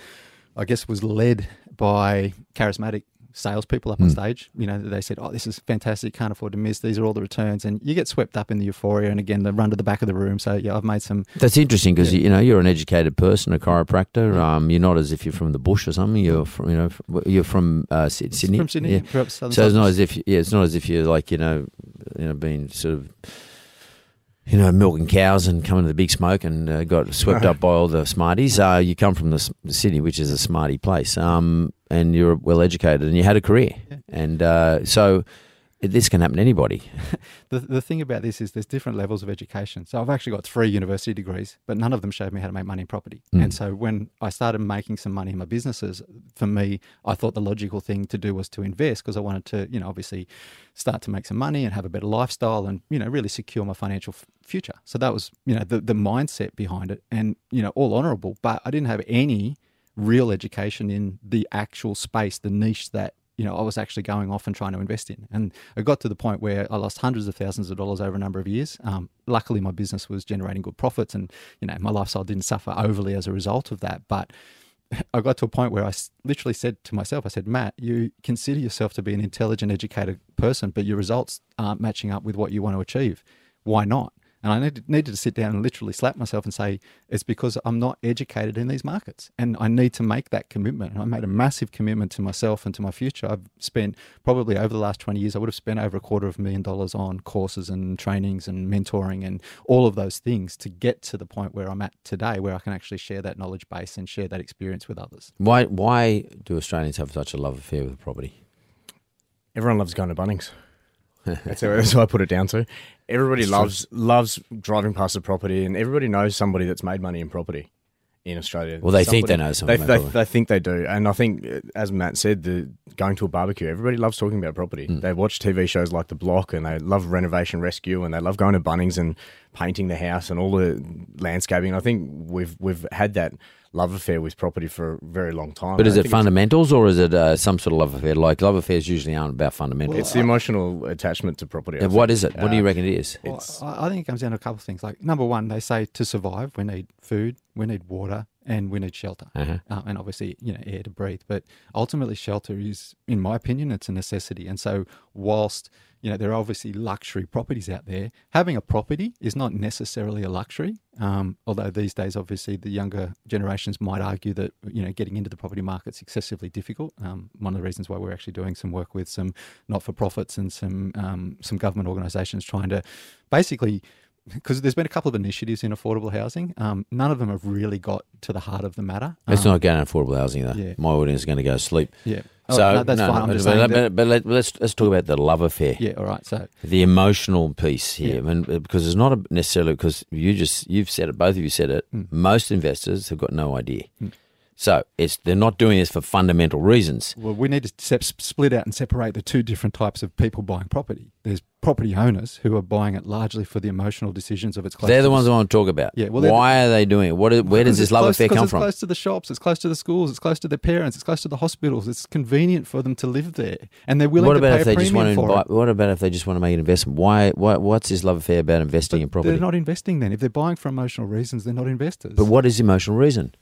I guess was led by charismatic salespeople up on Mm. stage. You know, they said, "Oh, this is fantastic! Can't afford to miss. These are all the returns," and you get swept up in the euphoria. And again, the run to the back of the room. So yeah, I've made some. That's interesting because Yeah. you know you're an educated person, a chiropractor. Um, you're not as if you're from the bush or something. You're from, you know you're from uh, Sy- Sydney. from Sydney. Yeah. grew up southern So it's not as if yeah, it's not as if you're like you know, you know, being sort of, you know, milking cows and coming to the big smoke and uh, got swept up by all the smarties. Uh, you come from the, the city, which is a smarty place, um, and you're well educated and you had a career, Yeah. and uh, so this can happen to anybody. *laughs* The, the thing about this is there's different levels of education. So I've actually got three university degrees, but none of them showed me how to make money in property. Mm. And so when I started making some money in my businesses, for me, I thought the logical thing to do was to invest because I wanted to, you know, obviously start to make some money and have a better lifestyle and, you know, really secure my financial f- future. So that was, you know, the, the mindset behind it and, you know, all honorable, but I didn't have any real education in the actual space, the niche that you know I was actually going off and trying to invest in. And it got to the point where I lost hundreds of thousands of dollars over a number of years. Um, luckily, my business was generating good profits, and you know my lifestyle didn't suffer overly as a result of that. But *laughs* I got to a point where I literally said to myself, I said, Matt, you consider yourself to be an intelligent, educated person, but your results aren't matching up with what you want to achieve. Why not? And I needed, needed to sit down and literally slap myself and say, it's because I'm not educated in these markets. And I need to make that commitment. And I made a massive commitment to myself and to my future. I've spent probably over the last 20 years, I would have spent over a quarter of a million dollars on courses and trainings and mentoring and all of those things to get to the point where I'm at today, where I can actually share that knowledge base and share that experience with others. Why why do Australians have such a love affair with property? Everyone loves going to Bunnings. That's how, that's how I put it down to. Everybody It's true. loves loves driving past a property, and everybody knows somebody that's made money in property in Australia. Well, they think they Somebody- know They, something. they, probably. they think they do, and I think, as Matt said, the going to a barbecue. Everybody loves talking about property. Mm. They watch TV shows like The Block, and they love Renovation Rescue, and they love going to Bunnings and painting the house and all the landscaping. I think we've we've had that love affair with property for a very long time. but is it fundamentals or is it uh, some sort of love affair? Like love affairs usually aren't about fundamentals. It's the emotional attachment to property. I And what it? What do you Uh, reckon it is? Well, I I think it comes down to a couple of things. Like number one, they say to survive, we need food, we need water, and we need shelter, Uh-huh. uh, and obviously, you know, air to breathe. But ultimately, shelter is, in my opinion, it's a necessity. And so, whilst you know there are obviously luxury properties out there, having a property is not necessarily a luxury. Um, although these days, obviously, the younger generations might argue that you know getting into the property market's excessively difficult. Um, one of the reasons why we're actually doing some work with some not-for-profits and some um, some government organisations trying to basically because there's been a couple of initiatives in affordable housing. Um, none of them have really got to the heart of the matter. It's Um, not going to affordable housing though. yeah. My audience is going to go to sleep. Yeah. Oh, so no, that's no, fine. I'm but, just but, saying but, but let, let's let's talk about the love affair. yeah. All right. So the emotional piece here, Yeah. and uh, because it's not a necessarily because you just you've said it, both of you said it. Mm. Most investors have got no idea. Mm. So it's they're not doing this for fundamental reasons. Well, we need to sep- split out and separate the two different types of people buying property. There's property owners who are buying it largely for the emotional decisions of its close. They're the ones I want to talk about. Yeah, well, why are they doing it? What? Is, where does this it's love close- affair come it's from? close to the shops, it's close to the schools, it's close to their parents, it's close to the hospitals. It's convenient for them to live there, and they're willing What to about pay if a they just want to for invite, What about if they just want to make an investment? Why? Why? What's this love affair about investing in property? They're not investing then. If they're buying for emotional reasons, they're not investors. but what is emotional reason?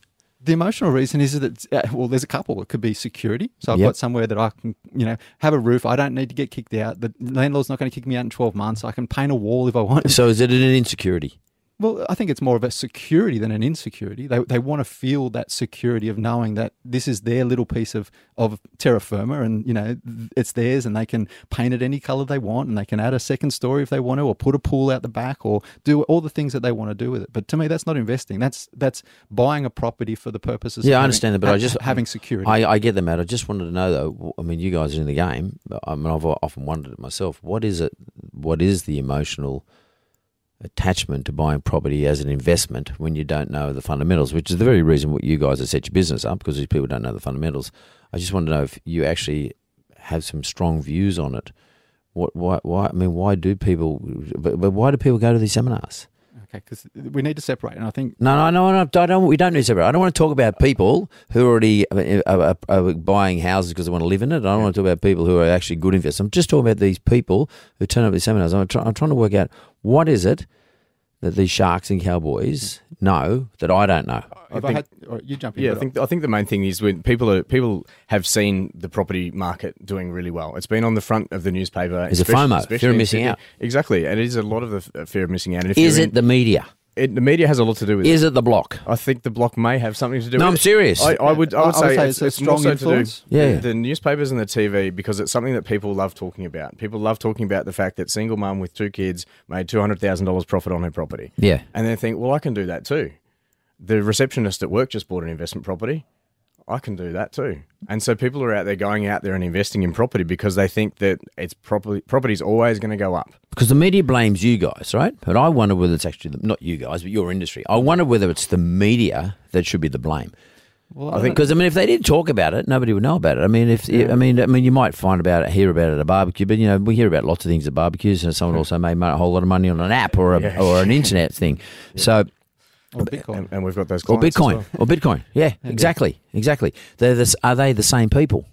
The emotional reason is that uh, well, there's a couple. It could be security. So I've Yep. got somewhere that I can, you know, have a roof. I don't need to get kicked out. The landlord's not going to kick me out in 12 months. I can paint a wall if I want. So is it an insecurity? Well, I think it's more of a security than an insecurity. They, they want to feel that security of knowing that this is their little piece of, of terra firma and, you know, it's theirs and they can paint it any color they want and they can add a second story if they want to or put a pool out the back or do all the things that they want to do with it. But to me, that's not investing. That's that's buying a property for the purposes Yeah, of I having- understand that, but I just- having security. I, I get that, Matt. I just wanted to know though. I mean, you guys are in the game. but I mean, I've often wondered it myself. What is it? What is the emotional attachment to buying property as an investment when you don't know the fundamentals? Which is the very reason what you guys have set your business up because these people don't know the fundamentals. I just want to know if you actually have some strong views on it. What? Why? Why? I mean, why do people? But, but why do people go to these seminars? Okay, because we need to separate, and I think No, no, no, no. I don't. We don't need to separate. I don't want to talk about people who already are, are, are buying houses because they want to live in it. I don't want to talk about people who are actually good investors. I'm just talking about these people who turn up at these seminars. I'm, try, I'm trying to work out what is it that these sharks and cowboys know that I don't know. I, think- had, you jump in. Yeah, I think I think the main thing is when people are people have seen the property market doing really well. It's been on the front of the newspaper. It's a especially- FOMO, fear of missing out. Exactly, and it is a lot of the fear of missing out. And if Is you're it in- the media? It? The media has a lot to do with it. Is it the block? I think the block may have something to do. No, with I'm it. serious. I, I would. I I would would say, say it's, it's a it's more strong so to do influence. Yeah. the, the newspapers and the TV because it's something that people love talking about. People love talking about the fact that single mum with two kids made two hundred thousand dollars profit on her property. Yeah. and then think, well, I can do that too. The receptionist at work just bought an investment property. I can do that too. And so people are out there going out there and investing in property because they think that it's property property's always going to go up. Because the media blames you guys, right? But I wonder whether it's actually the, not you guys, but your industry. I wonder whether it's the media that should be the blame. well, I think Because I mean, if they didn't talk about it, nobody would know about it. I mean, if I mean, I mean, you might find about it, hear about it at a barbecue, but you know, we hear about lots of things at barbecues, and someone also made a whole lot of money on an app or a, Yeah. or an internet thing. *laughs* So, or Bitcoin. and, and we've got those or clients as Bitcoin, well. or Bitcoin, yeah, exactly, exactly. They're the, are they the same people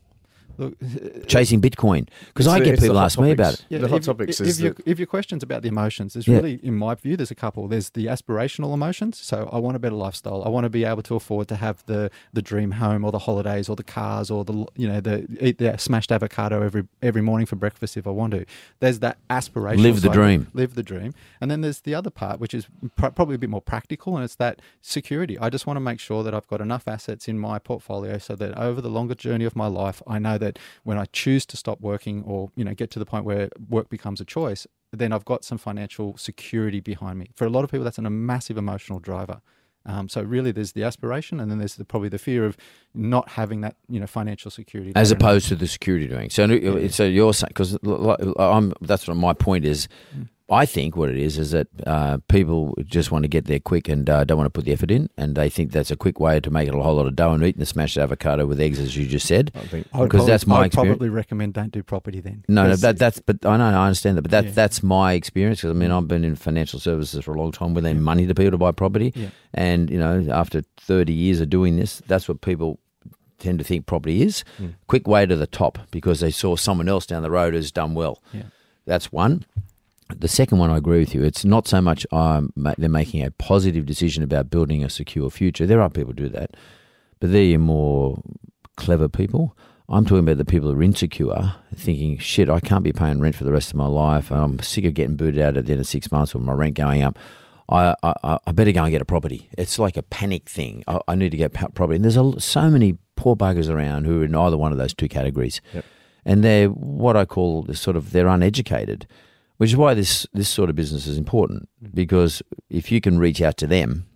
Look, chasing Bitcoin? Because I get people hot ask me about topics. it. the hot if, topics if, is your, if your question's about the emotions, there's Yeah. really, in my view, there's a couple. There's the aspirational emotions. So I want a better lifestyle. I want to be able to afford to have the the dream home or the holidays or the cars or the you know the eat the smashed avocado every every morning for breakfast if I want to. There's that aspiration. Live the side dream. Live the dream. And then there's the other part, which is pr- probably a bit more practical, and it's that security. I just want to make sure that I've got enough assets in my portfolio so that over the longer journey of my life, I know that when I choose to stop working or you know get to the point where work becomes a choice, then I've got some financial security behind me. For a lot of people, that's an, a massive emotional driver. Um, so really, there's the aspiration, and then there's the, probably the fear of not having that you know financial security. as opposed to the security doing. So, so you're saying because I'm that's what my point is. I think what it is is that uh, people just want to get there quick and uh, don't want to put the effort in, and they think that's a quick way to make it a whole lot of dough and eating the smashed avocado with eggs, as you just said. I think I would because that's my I would probably recommend don't do property then. No, no, that, that's but I know I understand that, but that Yeah. that's my experience. Because I mean, I've been in financial services for a long time. We lend money to people to buy property, Yeah. and you know, after thirty years of doing this, that's what people tend to think property is. Hmm. Quick way to the top because they saw someone else down the road has done well. Yeah. That's one. The second one, I agree with you. It's not so much um, they're making a positive decision about building a secure future. There are people who do that, but they're your more clever people. I'm talking about the people who are insecure, thinking, shit, I can't be paying rent for the rest of my life. I'm sick of getting booted out at the end of six months with my rent going up. I, I, I better go and get a property. It's like a panic thing. I, I need to get property. And there's a, so many poor buggers around who are in either one of those two categories. Yep. And they're what I call sort of, they're uneducated, which is why this, this sort of business is important. Mm. Because if you can reach out to them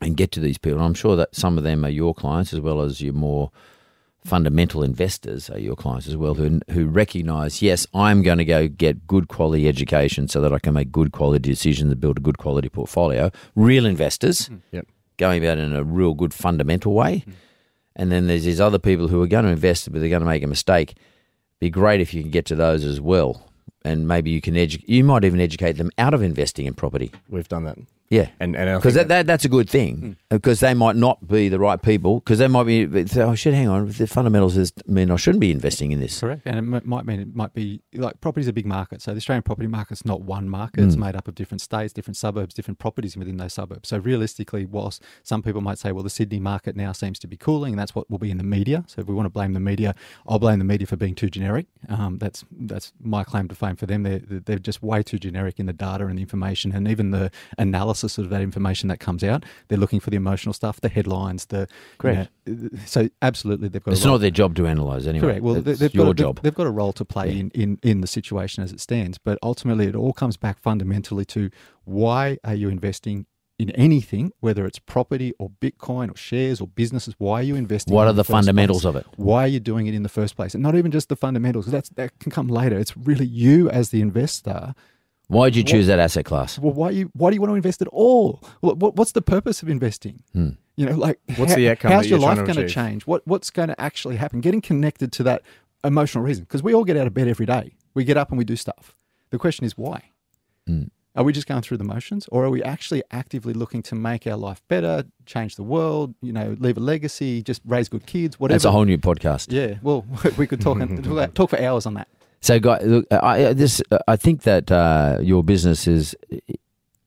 and get to these people, and I'm sure that some of them are your clients as well as your more fundamental investors are your clients as well who, who recognize yes i'm going to go get good quality education so that i can make good quality decisions and build a good quality portfolio real investors mm. Yep. going about it in a real good fundamental way. Mm. And then there's these other people who are going to invest, but they're going to make a mistake. Be great if you can get to those as well. And maybe you can edu- you might even educate them out of investing in property. We've done that. Yeah. And, and Because that, that, that's a good thing because they might not be the right people because they might be, they say, oh shit, hang on, the fundamentals is, mean I shouldn't be investing in this. Correct, and it m- might mean it might be like property's a big market. So the Australian property market's not one market; it's made up of different states, different suburbs, different properties within those suburbs. So realistically, whilst some people might say, "Well, the Sydney market now seems to be cooling," and that's what will be in the media. So if we want to blame the media, I'll blame the media for being too generic. Um, that's that's my claim to fame for them. They're they're just way too generic in the data and the information, and even the analysis of that information that comes out. They're looking for the emotional stuff, the headlines, the Correct. you know, so absolutely, they've got. It's a role- not their job to analyse anyway. Correct. Well, they- it's they've your got a, job. They've, they've got a role to play in, in, in the situation as it stands. But ultimately, it all comes back fundamentally to why are you investing in anything, whether it's property or Bitcoin or shares or businesses? Why are you investing? What in are the first fundamentals place? of it? Why are you doing it in the first place? And not even just the fundamentals. That's that can come later. It's really you as the investor. Why did you choose that asset class? Well, why you why do you want to invest at all? What, what, what's the purpose of investing? Hmm. You know, like What's how- the outcome How's your life trying to going to change? What what's going to actually happen? Getting connected to that emotional reason because we all get out of bed every day. We get up and we do stuff. The question is why. Hmm. Are we just going through the motions, or are we actually actively looking to make our life better, change the world? You know, leave a legacy, just raise good kids, whatever. That's a whole new podcast. yeah. Well, *laughs* we could talk and *laughs* talk, talk for hours on that. So, guy, look, I, this I think that uh, your business is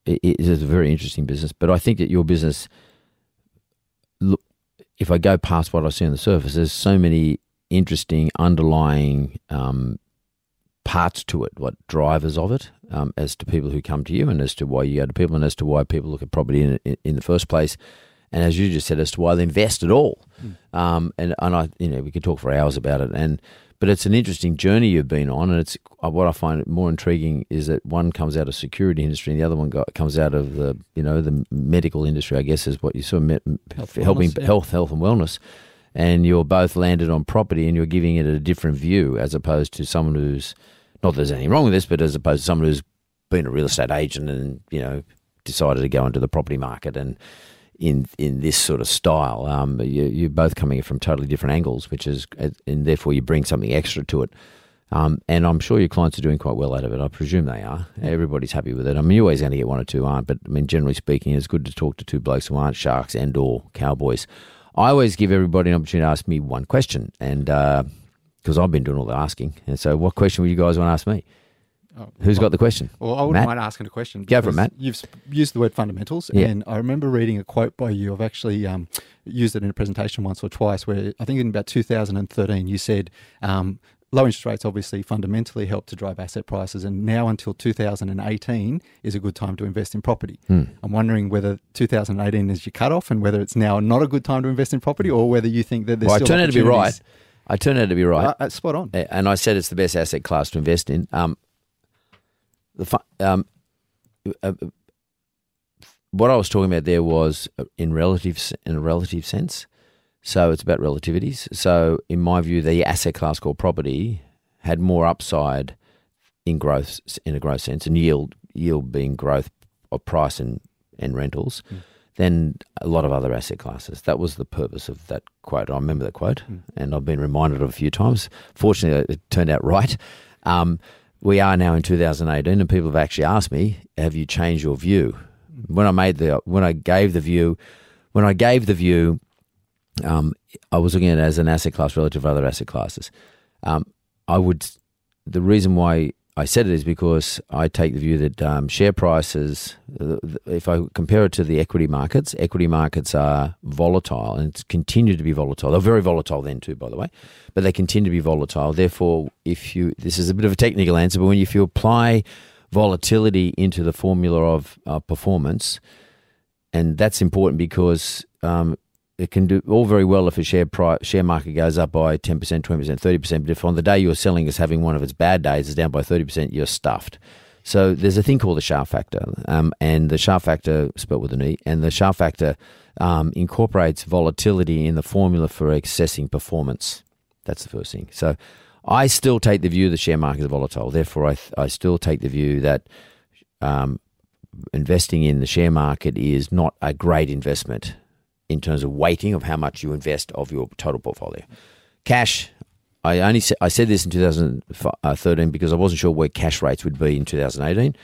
is a very interesting business, but I think that your business, look, if I go past what I see on the surface, there's so many interesting underlying um, parts to it, what drivers of it, um, as to people who come to you, and as to why you go to people, and as to why people look at property in in, in the first place. And as you just said, as to why they invest at all, um, and and I, you know, we could talk for hours about it. And but it's an interesting journey you've been on, and it's uh, what I find more intriguing is that one comes out of security industry, and the other one got, comes out of the you know the medical industry. I guess is what you sort of met, Health helping wellness, yeah. health, health and wellness. And you're both landed on property, and you're giving it a different view as opposed to someone who's not that there's anything wrong with this, but as opposed to someone who's been a real estate agent and you know decided to go into the property market and in in this sort of style. Um, you, you're both coming from totally different angles, which is and therefore you bring something extra to it. Um, and I'm sure your clients are doing quite well out of it. I presume they are. Everybody's happy with it. I mean, you're always going to get one or two aren't, but I mean, generally speaking, it's good to talk to two blokes who aren't sharks and or cowboys. I always give everybody an opportunity to ask me one question, and because I've been doing all the asking, and so what question would you guys want to ask me? Oh, Who's got the question? Well, I wouldn't Matt? mind asking a question. Go for it, Matt. You've used the word fundamentals, Yeah. and I remember reading a quote by you. I've actually um, used it in a presentation once or twice, where I think in about 2013 you said um, low interest rates obviously fundamentally help to drive asset prices, and now until 2018 is a good time to invest in property. Hmm. I'm wondering whether 2018 is your cutoff, and whether it's now not a good time to invest in property, or whether you think that there's Well, I still turn out to be right. I turn out to be right. Uh, uh, spot on. And I said it's the best asset class to invest in. Um, the um, uh, uh, what I was talking about there was uh, in relative in a relative sense. So it's about relativities. So in my view, the asset class called property had more upside in growth in a growth sense, and yield yield being growth of price and and rentals. Than a lot of other asset classes. That was the purpose of that quote. I remember that quote, and I've been reminded of it a few times. Fortunately, it turned out *laughs* right. Um, we are now in 2018, and people have actually asked me, "Have you changed your view?" When I made the when I gave the view, when I gave the view, um, I was looking at it as an asset class relative to other asset classes. Um, I would. The reason why I said it is because I take the view that um, share prices, uh, if I compare it to the equity markets, equity markets are volatile and continue to be volatile. They're very volatile then too, by the way, but they continue to be volatile. Therefore, if you, this is a bit of a technical answer, but when you, if you apply volatility into the formula of uh, performance, and that's important because um, it can do all very well if a share price, share market goes up by 10%, 20%, 30%. But if on the day you're selling is having one of its bad days, is down by 30%, you're stuffed. So there's a thing called the Sharpe factor, um, and the Sharpe factor, spelled with an E, and the Sharpe factor um, incorporates volatility in the formula for assessing performance. That's the first thing. So I still take the view the share market is volatile. Therefore, I, I still take the view that um, investing in the share market is not a great investment in terms of weighting of how much you invest of your total portfolio. Cash, I only I said this in 2013 because I wasn't sure where cash rates would be in 2018.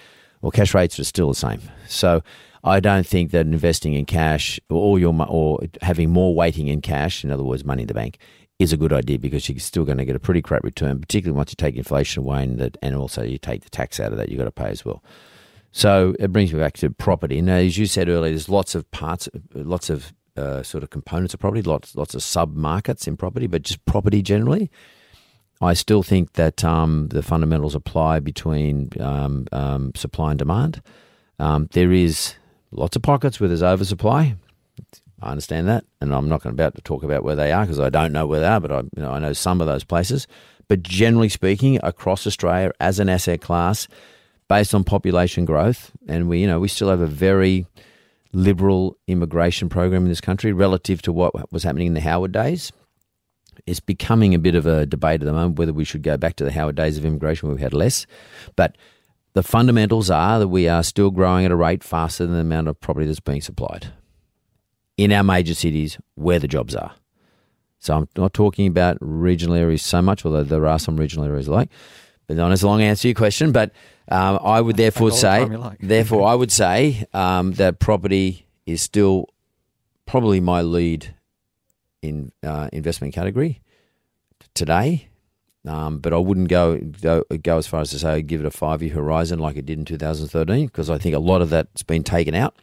Well, cash rates are still the same. So I don't think that investing in cash or your or having more weighting in cash, in other words, money in the bank, is a good idea because you're still going to get a pretty crap return, particularly once you take inflation away and that, and also you take the tax out of that. You've got to pay as well. So it brings me back to property. Now, as you said earlier, there's lots of parts, lots of uh, sort of components of property, lots lots of sub markets in property, but just property generally. I still think that um, the fundamentals apply between um, um, supply and demand. Um, there is lots of pockets where there's oversupply. I understand that, and I'm not going about to talk about where they are because I don't know where they are, but I, you know, I know some of those places. But generally speaking, across Australia, as an asset class, based on population growth, and we, you know, we still have a very liberal immigration program in this country relative to what was happening in the Howard days. It's becoming a bit of a debate at the moment whether we should go back to the Howard days of immigration where we had less. But the fundamentals are that we are still growing at a rate faster than the amount of property that's being supplied in our major cities where the jobs are. So I'm not talking about regional areas so much, although there are some regional areas like. But not as a long answer to your question. But um, I would therefore say, like. therefore *laughs* I would say um, that property is still probably my lead in uh, investment category today. Um, but I wouldn't go, go go as far as to say give it a five year horizon like it did in 2013 because I think a lot of that's been taken out.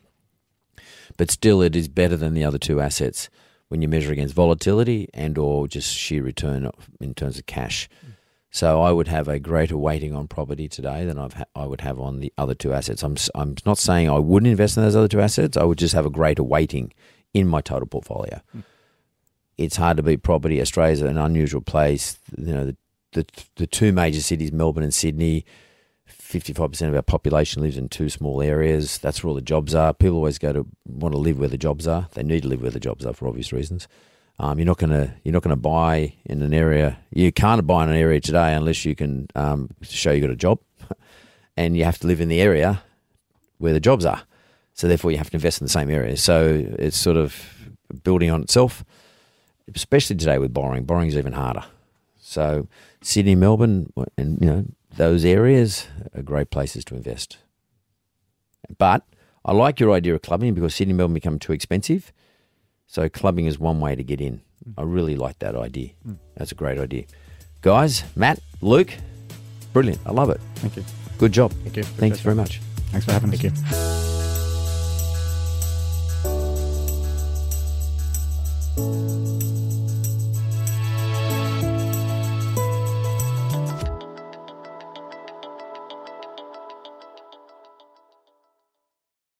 But still, it is better than the other two assets when you measure against volatility and or just sheer return in terms of cash. So I would have a greater weighting on property today than I've ha- I would have on the other two assets. I'm I'm not saying I wouldn't invest in those other two assets. I would just have a greater weighting in my total portfolio. Hmm. It's hard to beat property. Australia's an unusual place. You know the the, the two major cities, Melbourne and Sydney. 55% of our population lives in two small areas. That's where all the jobs are. People always go to want to live where the jobs are. They need to live where the jobs are for obvious reasons. Um, you're not going to you're not to buy in an area. You can't buy in an area today unless you can um, show you got a job, *laughs* and you have to live in the area where the jobs are. So therefore, you have to invest in the same area. So it's sort of building on itself, especially today with borrowing. Borrowing is even harder. So Sydney, Melbourne, and you know those areas are great places to invest. But I like your idea of clubbing because Sydney, Melbourne become too expensive. So clubbing is one way to get in. Mm. I really like that idea. Mm. That's a great idea. Guys, Matt, Luke, brilliant. I love it. Thank you. Good job. Thank you. Good Thanks very much. Thanks for having Thank us.